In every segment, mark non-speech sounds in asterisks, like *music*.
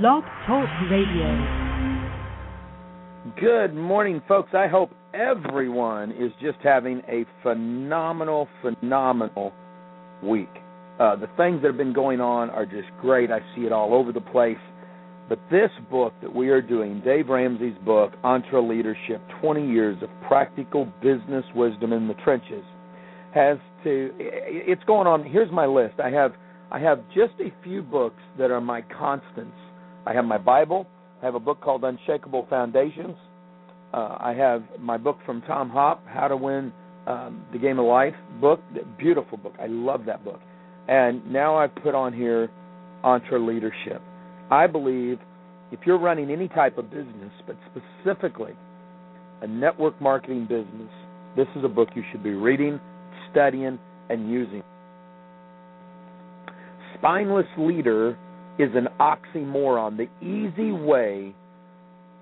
Blog Talk Radio. Good morning, folks. I hope everyone is just having a phenomenal, phenomenal week. Uh, the things that have been going on are just great. I see it all over the place. But this book that we are doing, Dave Ramsey's book, EntreLeadership 20 Years of Practical Business Wisdom in the Trenches, has to, it's going on. Here's my list. I have, I have just a few books that are my constants. I have my Bible. I have a book called Unshakable Foundations. Uh, I have my book from Tom Hopp, How to Win um, the Game of Life book. Beautiful book. I love that book. And now I've put on here EntreLeadership. I believe if you're running any type of business, but specifically a network marketing business, this is a book you should be reading, studying, and using. Spineless leader is an oxymoron, the easy way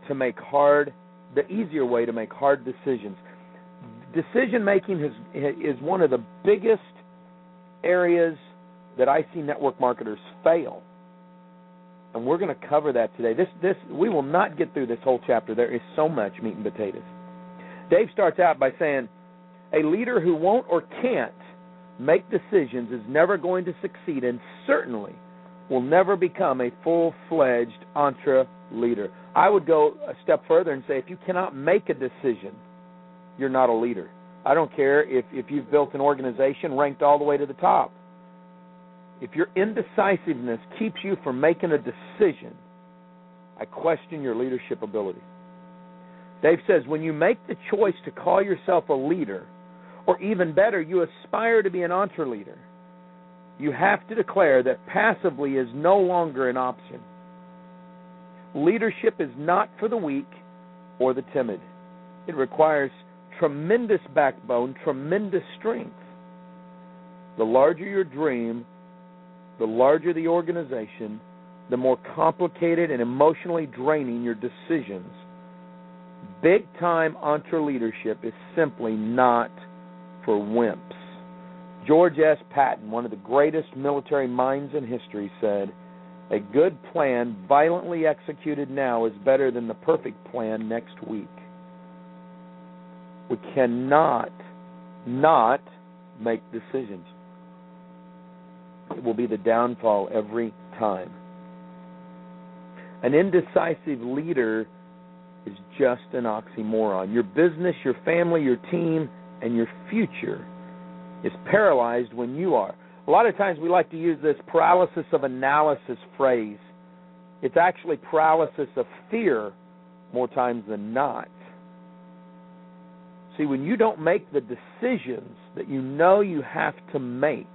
to make hard, the easier way to make hard decisions. Decision making is is one of the biggest areas that I see network marketers fail. And we're going to cover that today. This this we will not get through this whole chapter. There is so much meat and potatoes. Dave starts out by saying, a leader who won't or can't make decisions is never going to succeed and certainly will never become a full-fledged entre leader. I would go a step further and say if you cannot make a decision, you're not a leader. I don't care if if you've built an organization ranked all the way to the top if your indecisiveness keeps you from making a decision, I question your leadership ability. Dave says when you make the choice to call yourself a leader, or even better, you aspire to be an EntreLeader, you have to declare that passively is no longer an option. Leadership is not for the weak or the timid. It requires tremendous backbone, tremendous strength. The larger your dream, the larger the organization, the more complicated and emotionally draining your decisions. Big time EntreLeadership is simply not for wimps. George S. Patton, one of the greatest military minds in history, said, A good plan violently executed now is better than the perfect plan next week. We cannot not make decisions. It will be the downfall every time. An indecisive leader is just an oxymoron. Your business, your family, your team, and your future is paralyzed when you are. A lot of times we like to use this paralysis of analysis phrase. It's actually paralysis of fear more times than not. See, when you don't make the decisions that you know you have to make,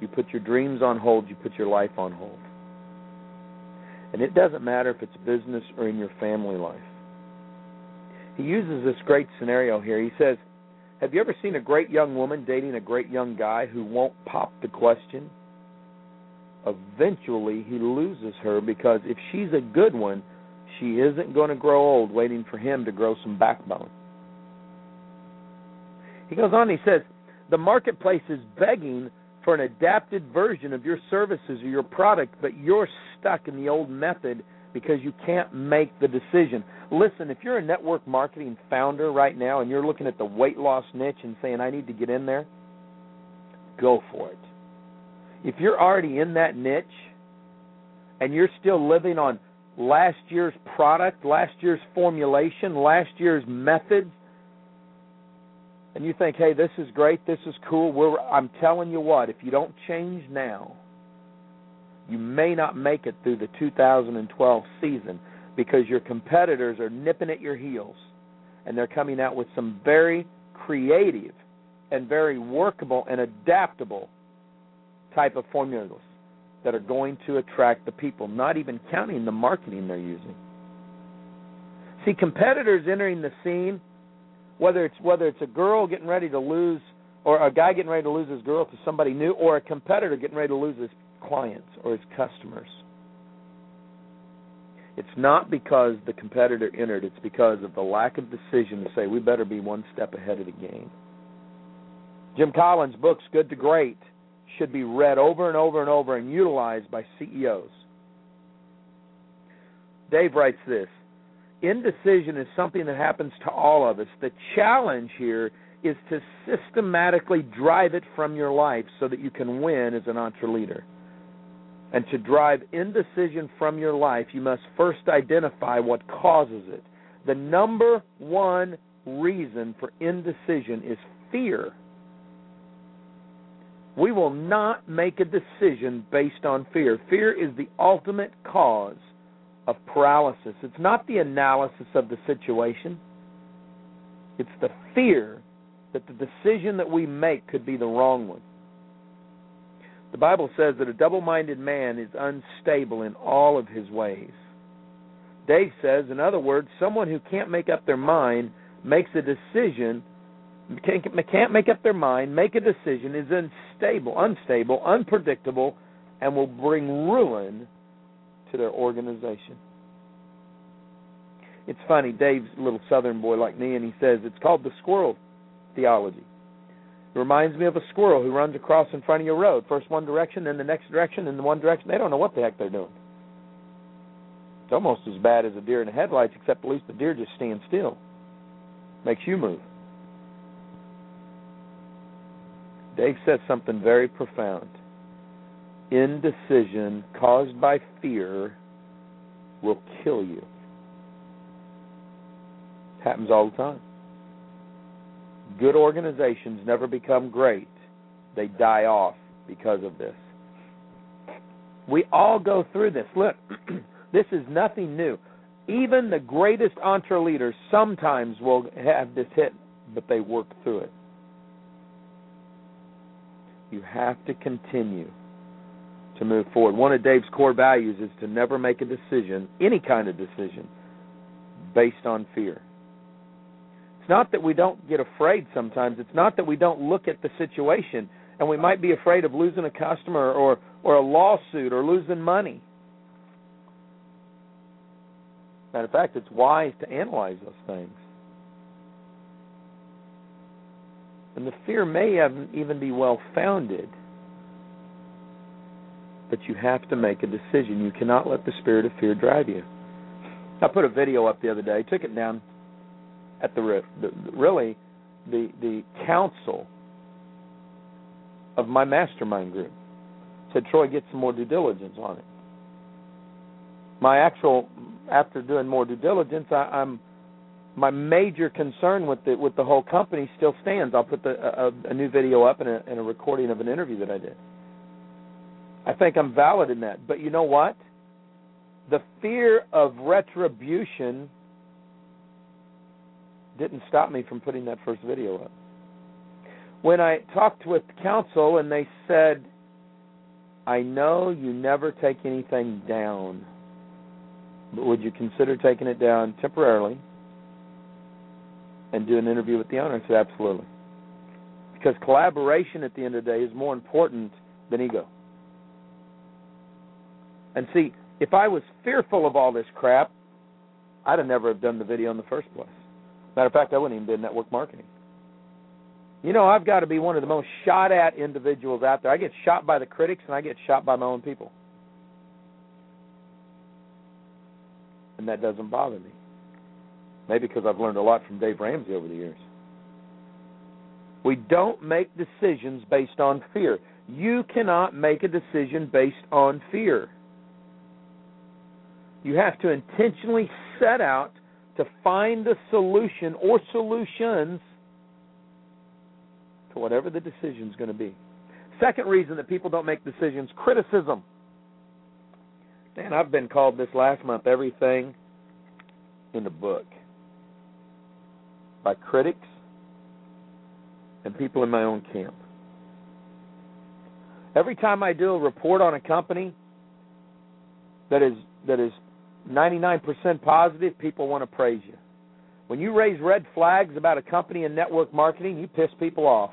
you put your dreams on hold, you put your life on hold. And it doesn't matter if it's business or in your family life. He uses this great scenario here. He says, Have you ever seen a great young woman dating a great young guy who won't pop the question? Eventually, he loses her because if she's a good one, she isn't going to grow old waiting for him to grow some backbone. He goes on, he says, The marketplace is begging for an adapted version of your services or your product, but you're stuck in the old method because you can't make the decision. Listen, if you're a network marketing founder right now and you're looking at the weight loss niche and saying, I need to get in there, go for it. If you're already in that niche and you're still living on last year's product, last year's formulation, last year's methods, and you think, hey, this is great, this is cool, We're, I'm telling you what, if you don't change now, you may not make it through the 2012 season because your competitors are nipping at your heels and they're coming out with some very creative and very workable and adaptable type of formulas. that are going to attract the people, not even counting the marketing they're using. See, competitors entering the scene, whether it's whether it's a girl getting ready to lose or a guy getting ready to lose his girl to somebody new or a competitor getting ready to lose his clients or his customers. It's not because the competitor entered, it's because of the lack of decision to say we better be one step ahead of the game. Jim Collins' books, Good to Great, should be read over and over and over and utilized by CEOs. Dave writes this Indecision is something that happens to all of us. The challenge here is to systematically drive it from your life so that you can win as an EntreLeader. And to drive indecision from your life, you must first identify what causes it. The number one reason for indecision is fear. We will not make a decision based on fear. Fear is the ultimate cause of paralysis. It's not the analysis of the situation, it's the fear that the decision that we make could be the wrong one. The Bible says that a double minded man is unstable in all of his ways. Dave says, in other words, someone who can't make up their mind makes a decision, can't make up their mind, make a decision, is unstable, unstable, unpredictable, and will bring ruin to their organization. It's funny, Dave's a little southern boy like me, and he says it's called the squirrel theology. It reminds me of a squirrel who runs across in front of your road, first one direction, then the next direction, then the one direction. They don't know what the heck they're doing. It's almost as bad as a deer in the headlights, except at least the deer just stands still. Makes you move. Dave says something very profound. Indecision caused by fear will kill you. It happens all the time. Good organizations never become great, they die off because of this. We all go through this. Look, *clears throat* this is nothing new. Even the greatest EntreLeaders sometimes will have this hit, but they work through it. You have to continue to move forward. One of Dave's core values is to never make a decision, any kind of decision, based on fear. It's not that we don't get afraid sometimes. It's not that we don't look at the situation and we might be afraid of losing a customer or or a lawsuit or losing money. Matter of fact, it's wise to analyze those things. And the fear may even be well founded. But you have to make a decision. You cannot let the spirit of fear drive you. I put a video up the other day, took it down at the, the really the the council of my mastermind group said Troy get some more due diligence on it. My actual after doing more due diligence, I, I'm my major concern with the with the whole company still stands. I'll put the a, a new video up and a, and a recording of an interview that I did. I think I'm valid in that, but you know what? The fear of retribution didn't stop me from putting that first video up. When I talked with counsel and they said, I know you never take anything down, but would you consider taking it down temporarily and do an interview with the owner? I said, absolutely. Because collaboration at the end of the day is more important than ego. And see, if I was fearful of all this crap, I'd have never have done the video in the first place. Matter of fact, I wouldn't even be in network marketing. You know, I've got to be one of the most shot at individuals out there. I get shot by the critics and I get shot by my own people. And that doesn't bother me. Maybe because I've learned a lot from Dave Ramsey over the years. We don't make decisions based on fear. You cannot make a decision based on fear. You have to intentionally set out to find a solution or solutions to whatever the decision is going to be. Second reason that people don't make decisions criticism. Man, I've been called this last month everything in the book by critics and people in my own camp. Every time I do a report on a company that is that is 99% positive, people want to praise you. When you raise red flags about a company in network marketing, you piss people off.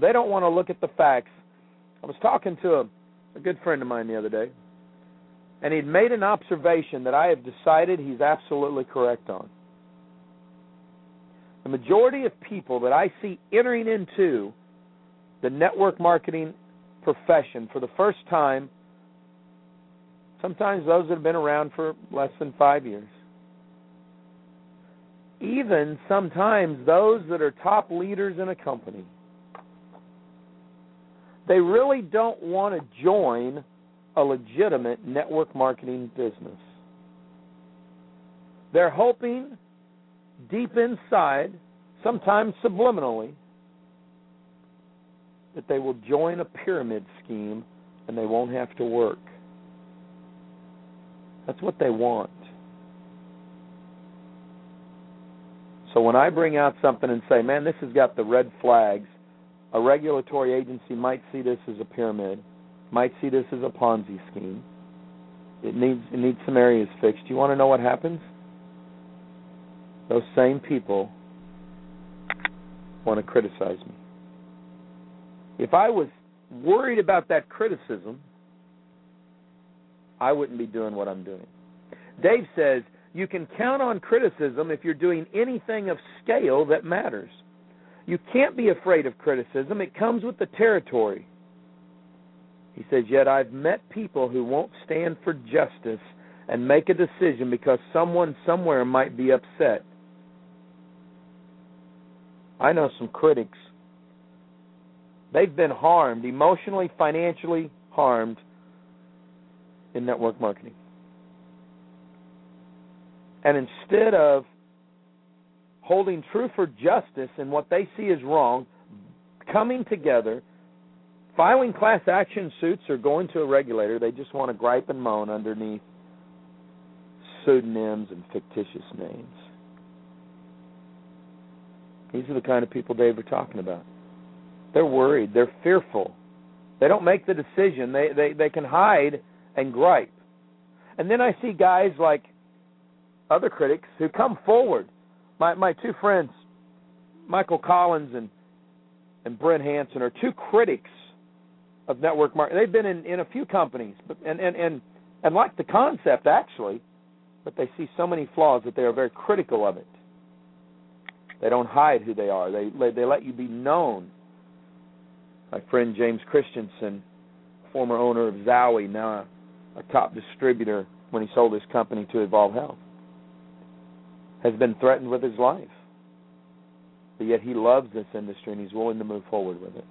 They don't want to look at the facts. I was talking to a, a good friend of mine the other day, and he'd made an observation that I have decided he's absolutely correct on. The majority of people that I see entering into the network marketing profession for the first time, sometimes those that have been around for less than five years, even sometimes those that are top leaders in a company, they really don't want to join a legitimate network marketing business. They're hoping deep inside, sometimes subliminally, that they will join a pyramid scheme and they won't have to work. That's what they want. So when I bring out something and say, man, this has got the red flags, a regulatory agency might see this as a pyramid, might see this as a Ponzi scheme. It needs it needs some areas fixed. You want to know what happens? Those same people want to criticize me. If I was worried about that criticism, I wouldn't be doing what I'm doing. Dave says you can count on criticism if you're doing anything of scale that matters. You can't be afraid of criticism, it comes with the territory. He says, Yet I've met people who won't stand for justice and make a decision because someone somewhere might be upset. I know some critics. They've been harmed, emotionally, financially harmed in network marketing. And instead of holding true for justice in what they see as wrong, coming together, filing class action suits or going to a regulator, they just want to gripe and moan underneath pseudonyms and fictitious names. These are the kind of people Dave are talking about. They're worried. They're fearful. They don't make the decision. They they they can hide and gripe. And then I see guys like other critics who come forward. My my two friends, Michael Collins and and Brent Hanson, are two critics of network marketing. They've been in, in a few companies, but and, and and and like the concept actually, but they see so many flaws that they are very critical of it. They don't hide who they are. They they let you be known. My friend James Christensen, former owner of Zowie, now a top distributor when he sold his company to Evolv Health, has been threatened with his life. But yet he loves this industry and he's willing to move forward with it.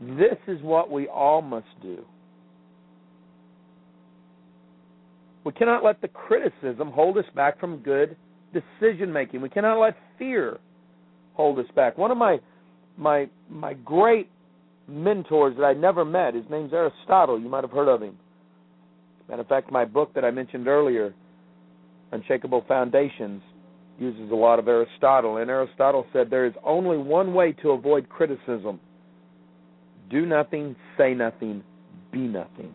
This is what we all must do. We cannot let the criticism hold us back from good decision making. We cannot let fear hold us back. One of my my my great mentors that I never met, his name's Aristotle. You might have heard of him. Matter of fact, my book that I mentioned earlier, Unshakable Foundations, uses a lot of Aristotle. And Aristotle said there is only one way to avoid criticism do nothing, say nothing, be nothing.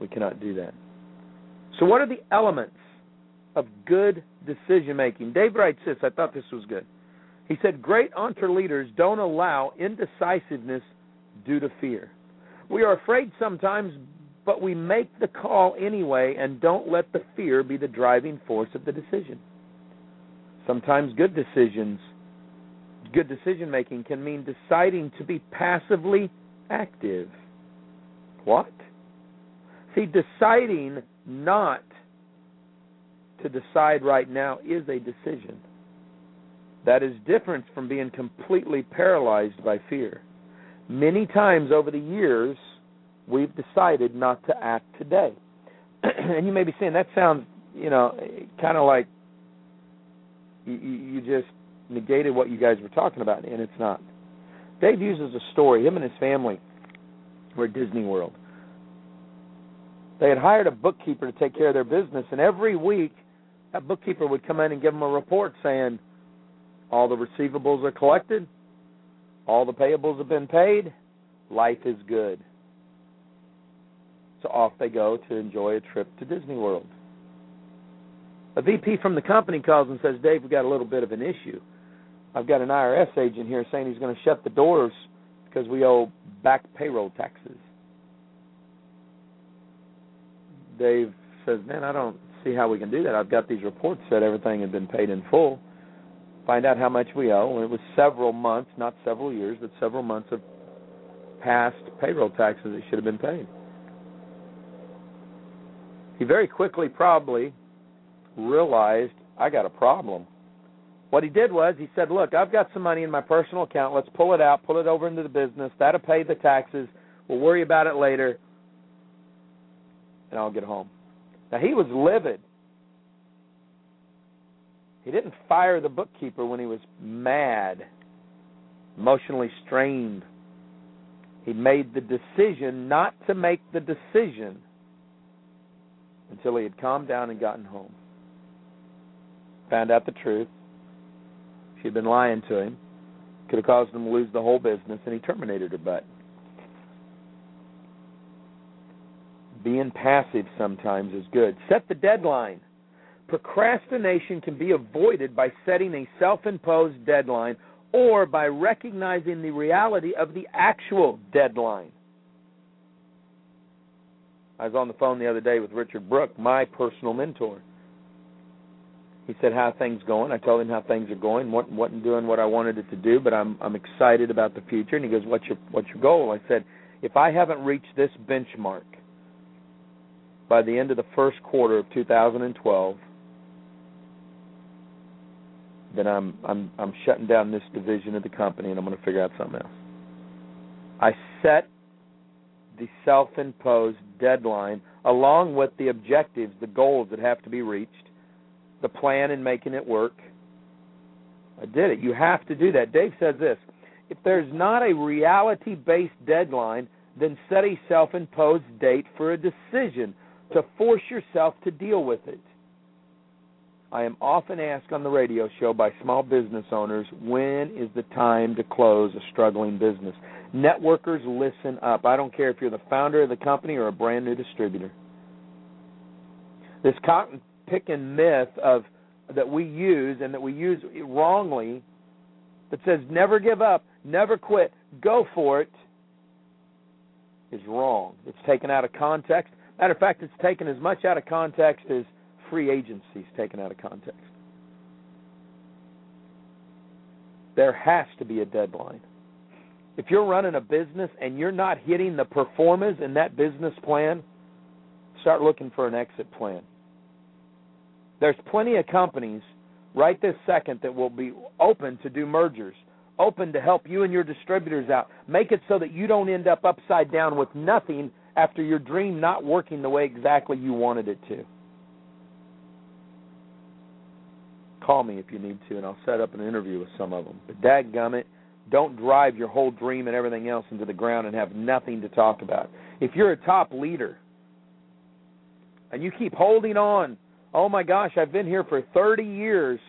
We cannot do that. So, what are the elements of good decision making? Dave writes this. I thought this was good. He said, Great EntreLeaders don't allow indecisiveness due to fear. We are afraid sometimes, but we make the call anyway and don't let the fear be the driving force of the decision. Sometimes good decisions, good decision making can mean deciding to be passively active. What? See, deciding not to decide right now is a decision. That is different from being completely paralyzed by fear. Many times over the years, we've decided not to act today. *clears throat* and you may be saying, that sounds, you know, kind of like you, you just negated what you guys were talking about, and it's not. Dave uses a story. Him and his family were at Disney World. They had hired a bookkeeper to take care of their business, and every week that bookkeeper would come in and give them a report saying, All the receivables are collected. All the payables have been paid. Life is good. So off they go to enjoy a trip to Disney World. A VP from the company calls and says, Dave, we've got a little bit of an issue. I've got an IRS agent here saying he's going to shut the doors because we owe back payroll taxes. Dave says, Man, I don't see how we can do that. I've got these reports that everything had been paid in full. Find out how much we owe. And it was several months, not several years, but several months of past payroll taxes that should have been paid. He very quickly probably realized I got a problem. What he did was he said, Look, I've got some money in my personal account. Let's pull it out, pull it over into the business. That'll pay the taxes. We'll worry about it later. And I'll get home. Now, he was livid. He didn't fire the bookkeeper when he was mad, emotionally strained. He made the decision not to make the decision until he had calmed down and gotten home. Found out the truth. She'd been lying to him. Could have caused him to lose the whole business, and he terminated her butt. Being passive sometimes is good. Set the deadline. Procrastination can be avoided by setting a self imposed deadline or by recognizing the reality of the actual deadline. I was on the phone the other day with Richard Brooke, my personal mentor. He said, "How things going?" I told him how things are going. wasn't wasn't doing what I wanted it to do, but I'm I'm excited about the future. And he goes, "What's your what's your goal?" I said, "If I haven't reached this benchmark by the end of the first quarter of 2012, then I'm I'm I'm shutting down this division of the company and I'm going to figure out something else." I set the self-imposed deadline along with the objectives, the goals that have to be reached the plan and making it work. I did it. You have to do that. Dave says this if there's not a reality based deadline, then set a self imposed date for a decision to force yourself to deal with it. I am often asked on the radio show by small business owners when is the time to close a struggling business. Networkers, listen up. I don't care if you're the founder of the company or a brand new distributor. This cotton picking myth of that we use and that we use wrongly that says never give up, never quit, go for it is wrong. It's taken out of context. Matter of fact, it's taken as much out of context as free agency is taken out of context. There has to be a deadline. If you're running a business and you're not hitting the performance in that business plan, start looking for an exit plan. There's plenty of companies right this second that will be open to do mergers, open to help you and your distributors out. Make it so that you don't end up upside down with nothing after your dream not working the way exactly you wanted it to. Call me if you need to, and I'll set up an interview with some of them. But dadgummit, don't drive your whole dream and everything else into the ground and have nothing to talk about. If you're a top leader and you keep holding on oh my gosh, I've been here for 30 years.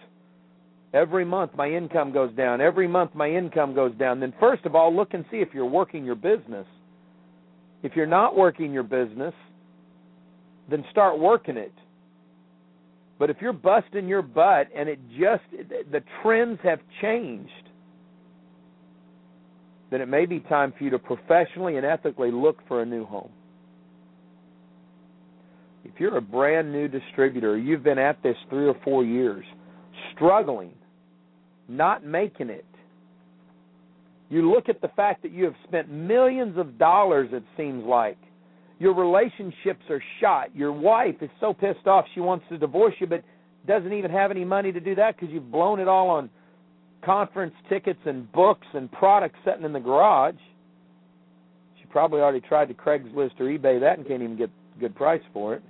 Every month my income goes down. Every month my income goes down. Then, first of all, look and see if you're working your business. If you're not working your business, then start working it. But if you're busting your butt and it just, the trends have changed, then it may be time for you to professionally and ethically look for a new home if you're a brand new distributor, you've been at this three or four years, struggling, not making it, you look at the fact that you have spent millions of dollars, it seems like. Your relationships are shot. Your wife is so pissed off she wants to divorce you, but doesn't even have any money to do that because you've blown it all on conference tickets and books and products sitting in the garage. She probably already tried to Craigslist or eBay that and can't even get a good price for it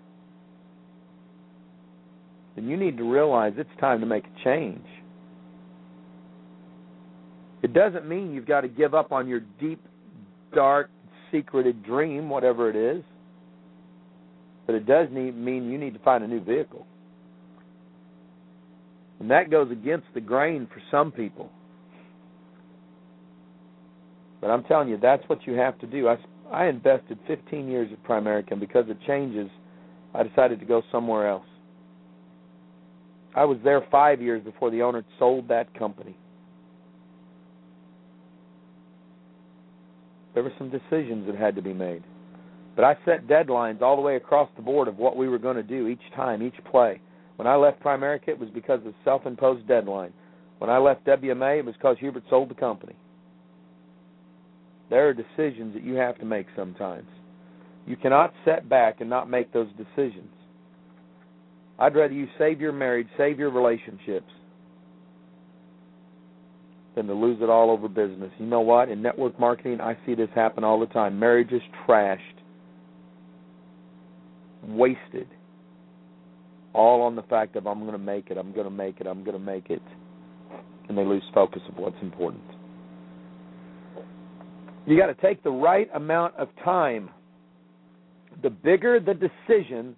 then you need to realize it's time to make a change. It doesn't mean you've got to give up on your deep, dark, secreted dream, whatever it is. But it does need, mean you need to find a new vehicle. And that goes against the grain for some people. But I'm telling you, that's what you have to do. I, I invested 15 years at Primerica, and because of changes, I decided to go somewhere else. I was there five years before the owner sold that company. There were some decisions that had to be made. But I set deadlines all the way across the board of what we were going to do each time, each play. When I left Primerica, it was because of self-imposed deadline. When I left WMA, it was because Hubert sold the company. There are decisions that you have to make sometimes. You cannot set back and not make those decisions. I'd rather you save your marriage, save your relationships, than to lose it all over business. You know what? In network marketing, I see this happen all the time. Marriage is trashed, wasted, all on the fact of I'm going to make it, I'm going to make it, I'm going to make it, and they lose focus of what's important. You got to take the right amount of time. The bigger the decision,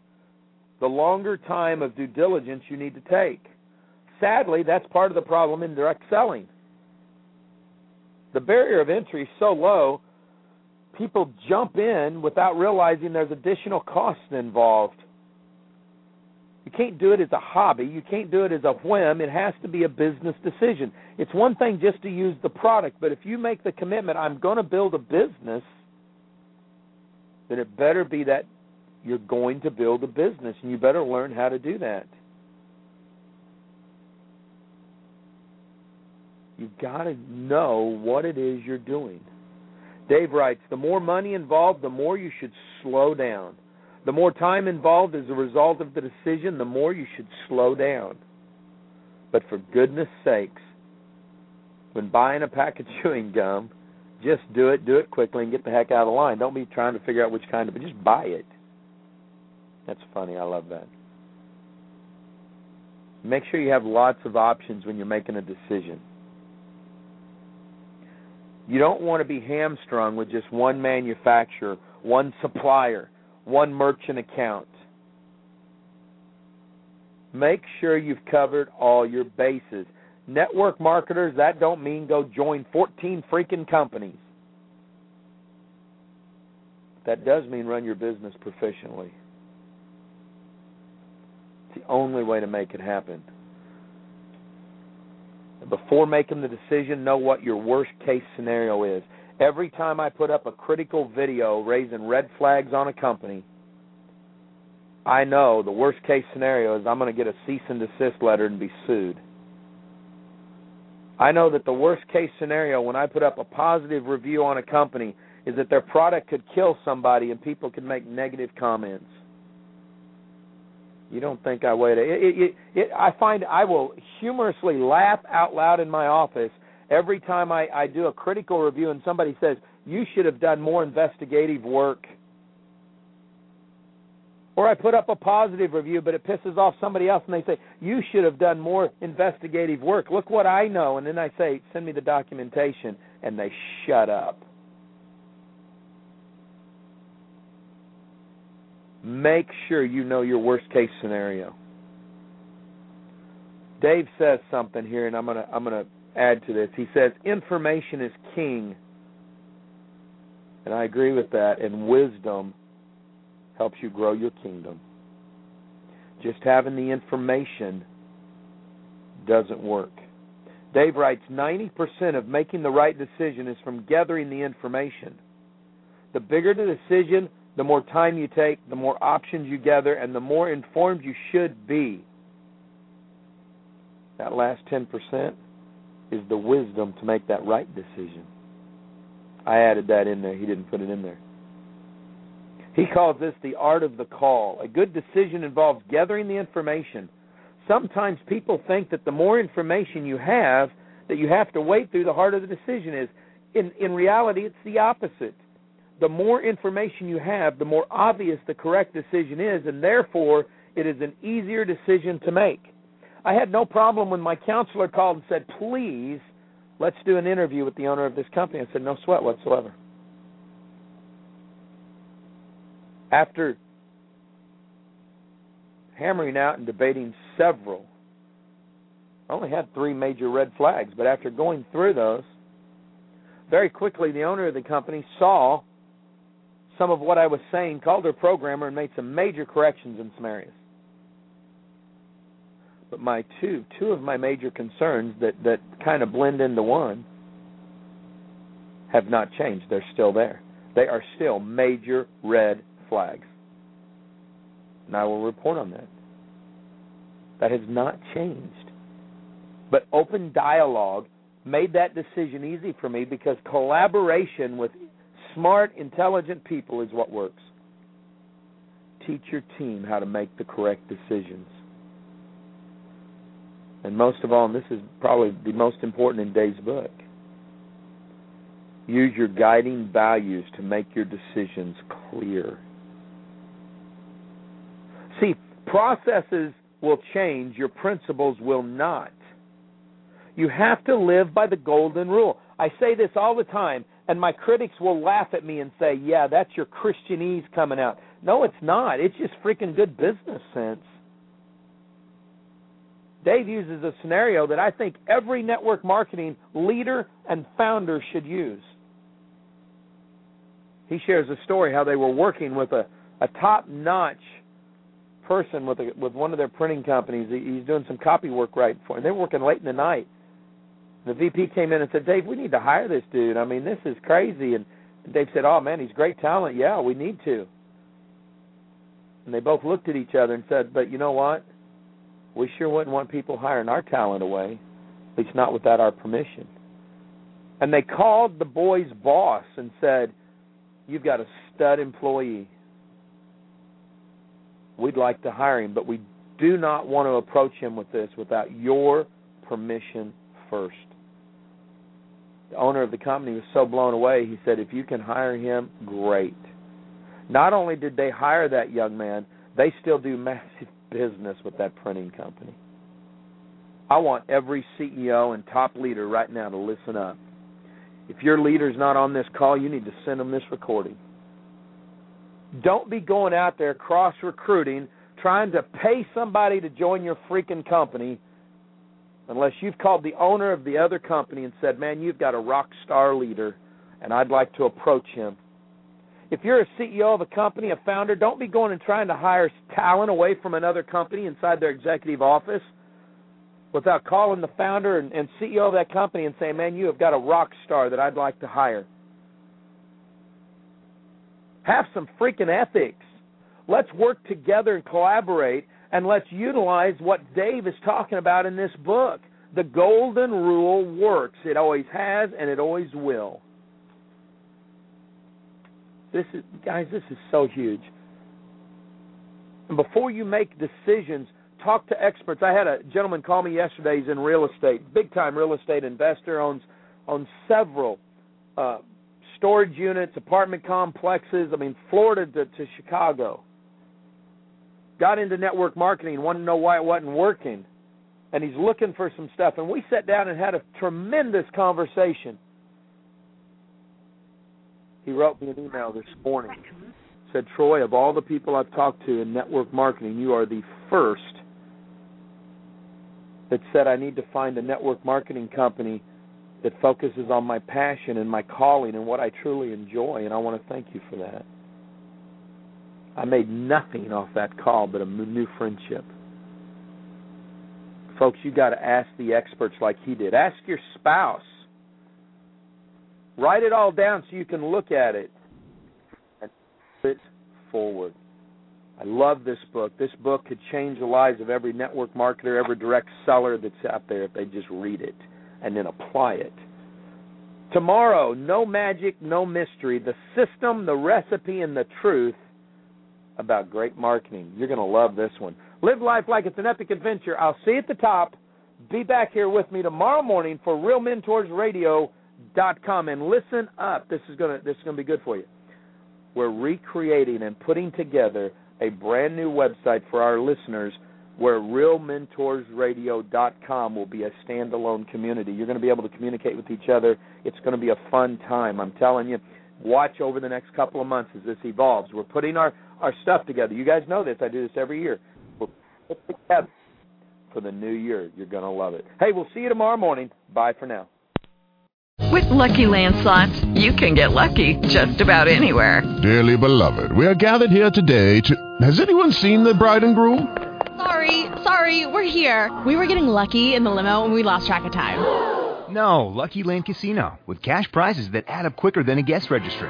the longer time of due diligence you need to take. Sadly, that's part of the problem in direct selling. The barrier of entry is so low, people jump in without realizing there's additional costs involved. You can't do it as a hobby. You can't do it as a whim. It has to be a business decision. It's one thing just to use the product, but if you make the commitment, I'm going to build a business, then it better be that you're going to build a business, and you better learn how to do that. You've got to know what it is you're doing. Dave writes The more money involved, the more you should slow down. The more time involved as a result of the decision, the more you should slow down. But for goodness sakes, when buying a pack of chewing gum, just do it, do it quickly, and get the heck out of line. Don't be trying to figure out which kind of, but just buy it. That's funny. I love that. Make sure you have lots of options when you're making a decision. You don't want to be hamstrung with just one manufacturer, one supplier, one merchant account. Make sure you've covered all your bases. Network marketers, that don't mean go join 14 freaking companies. That does mean run your business proficiently. It's the only way to make it happen. Before making the decision, know what your worst case scenario is. Every time I put up a critical video raising red flags on a company, I know the worst case scenario is I'm going to get a cease and desist letter and be sued. I know that the worst case scenario when I put up a positive review on a company is that their product could kill somebody and people could make negative comments. You don't think I wait? It, it, it, I find I will humorously laugh out loud in my office every time I, I do a critical review and somebody says you should have done more investigative work. Or I put up a positive review, but it pisses off somebody else, and they say you should have done more investigative work. Look what I know, and then I say send me the documentation, and they shut up. Make sure you know your worst case scenario. Dave says something here, and I'm gonna I'm gonna add to this. He says information is king, and I agree with that. And wisdom helps you grow your kingdom. Just having the information doesn't work. Dave writes 90% of making the right decision is from gathering the information. The bigger the decision, the more time you take, the more options you gather, and the more informed you should be. That last 10% is the wisdom to make that right decision. I added that in there. He didn't put it in there. He calls this the art of the call. A good decision involves gathering the information. Sometimes people think that the more information you have, that you have to wait through, the harder the decision is. In in reality, it's the opposite the more information you have, the more obvious the correct decision is, and therefore it is an easier decision to make. I had no problem when my counselor called and said, Please, let's do an interview with the owner of this company. I said, No sweat whatsoever. After hammering out and debating several I only had three major red flags, but after going through those, very quickly the owner of the company saw some of what I was saying, called her programmer, and made some major corrections in some areas. But my two two of my major concerns that that kind of blend into one have not changed. They're still there. They are still major red flags. And I will report on that. That has not changed. But open dialogue made that decision easy for me because collaboration with smart, intelligent people is what works. Teach your team how to make the correct decisions. And most of all, and this is probably the most important in Dave's book, use your guiding values to make your decisions clear. See, processes will change, your principles will not. You have to live by the golden rule. I say this all the time, and my critics will laugh at me and say, Yeah, that's your Christianese coming out. No, it's not. It's just freaking good business sense. Dave uses a scenario that I think every network marketing leader and founder should use. He shares a story how they were working with a, a top notch person with a, with one of their printing companies. He's doing some copy work right for him. They're working late in the night. The VP came in and said, Dave, we need to hire this dude. I mean, this is crazy. And Dave said, Oh, man, he's great talent. Yeah, we need to. And they both looked at each other and said, But you know what? We sure wouldn't want people hiring our talent away, at least not without our permission. And they called the boy's boss and said, You've got a stud employee. We'd like to hire him, but we do not want to approach him with this without your permission first. The owner of the company was so blown away, he said, If you can hire him, great. Not only did they hire that young man, they still do massive *laughs* business with that printing company. I want every CEO and top leader right now to listen up. If your leader's not on this call, you need to send them this recording. Don't be going out there cross recruiting, trying to pay somebody to join your freaking company unless you've called the owner of the other company and said, Man, you've got a rock star leader, and I'd like to approach him. If you're a CEO of a company, a founder, don't be going and trying to hire talent away from another company inside their executive office without calling the founder and, and CEO of that company and saying, Man, you have got a rock star that I'd like to hire. Have some freaking ethics. Let's work together and collaborate, and let's utilize what Dave is talking about in this book. The golden rule works. It always has, and it always will. This is guys, this is so huge. And before you make decisions, talk to experts. I had a gentleman call me yesterday. He's in real estate, big time real estate investor, owns owns several uh, storage units, apartment complexes. I mean, Florida to, to Chicago. Got into network marketing, wanted to know why it wasn't working, and he's looking for some stuff. And we sat down and had a tremendous conversation. He wrote me an email this morning. Said, Troy, of all the people I've talked to in network marketing, you are the first that said I need to find a network marketing company that focuses on my passion and my calling and what I truly enjoy, and I want to thank you for that. I made nothing off that call but a new friendship. Folks, you got to ask the experts like he did. Ask your spouse. Write it all down so you can look at it and put it forward. I love this book. This book could change the lives of every network marketer, every direct seller that's out there if they just read it and then apply it. Tomorrow, no magic, no mystery. The system, the recipe, and the truth about great marketing. You're going to love this one. Live life like it's an epic adventure. I'll see you at the top. Be back here with me tomorrow morning for RealMentorsRadio.com and listen up. This is going to this is going to be good for you. We're recreating and putting together a brand new website for our listeners where realmentorsradio.com will be a standalone community. You're going to be able to communicate with each other. It's going to be a fun time. I'm telling you, watch over the next couple of months as this evolves. We're putting our, our stuff together. You guys know this. I do this every year. We're together for the new year. You're going to love it. Hey, we'll see you tomorrow morning. Bye for now. With Lucky Land Slots, you can get lucky just about anywhere. Dearly beloved, we are gathered here today to. Has anyone seen the bride and groom? Sorry, sorry, we're here. We were getting lucky in the limo and we lost track of time. No, Lucky Land Casino, with cash prizes that add up quicker than a guest registry.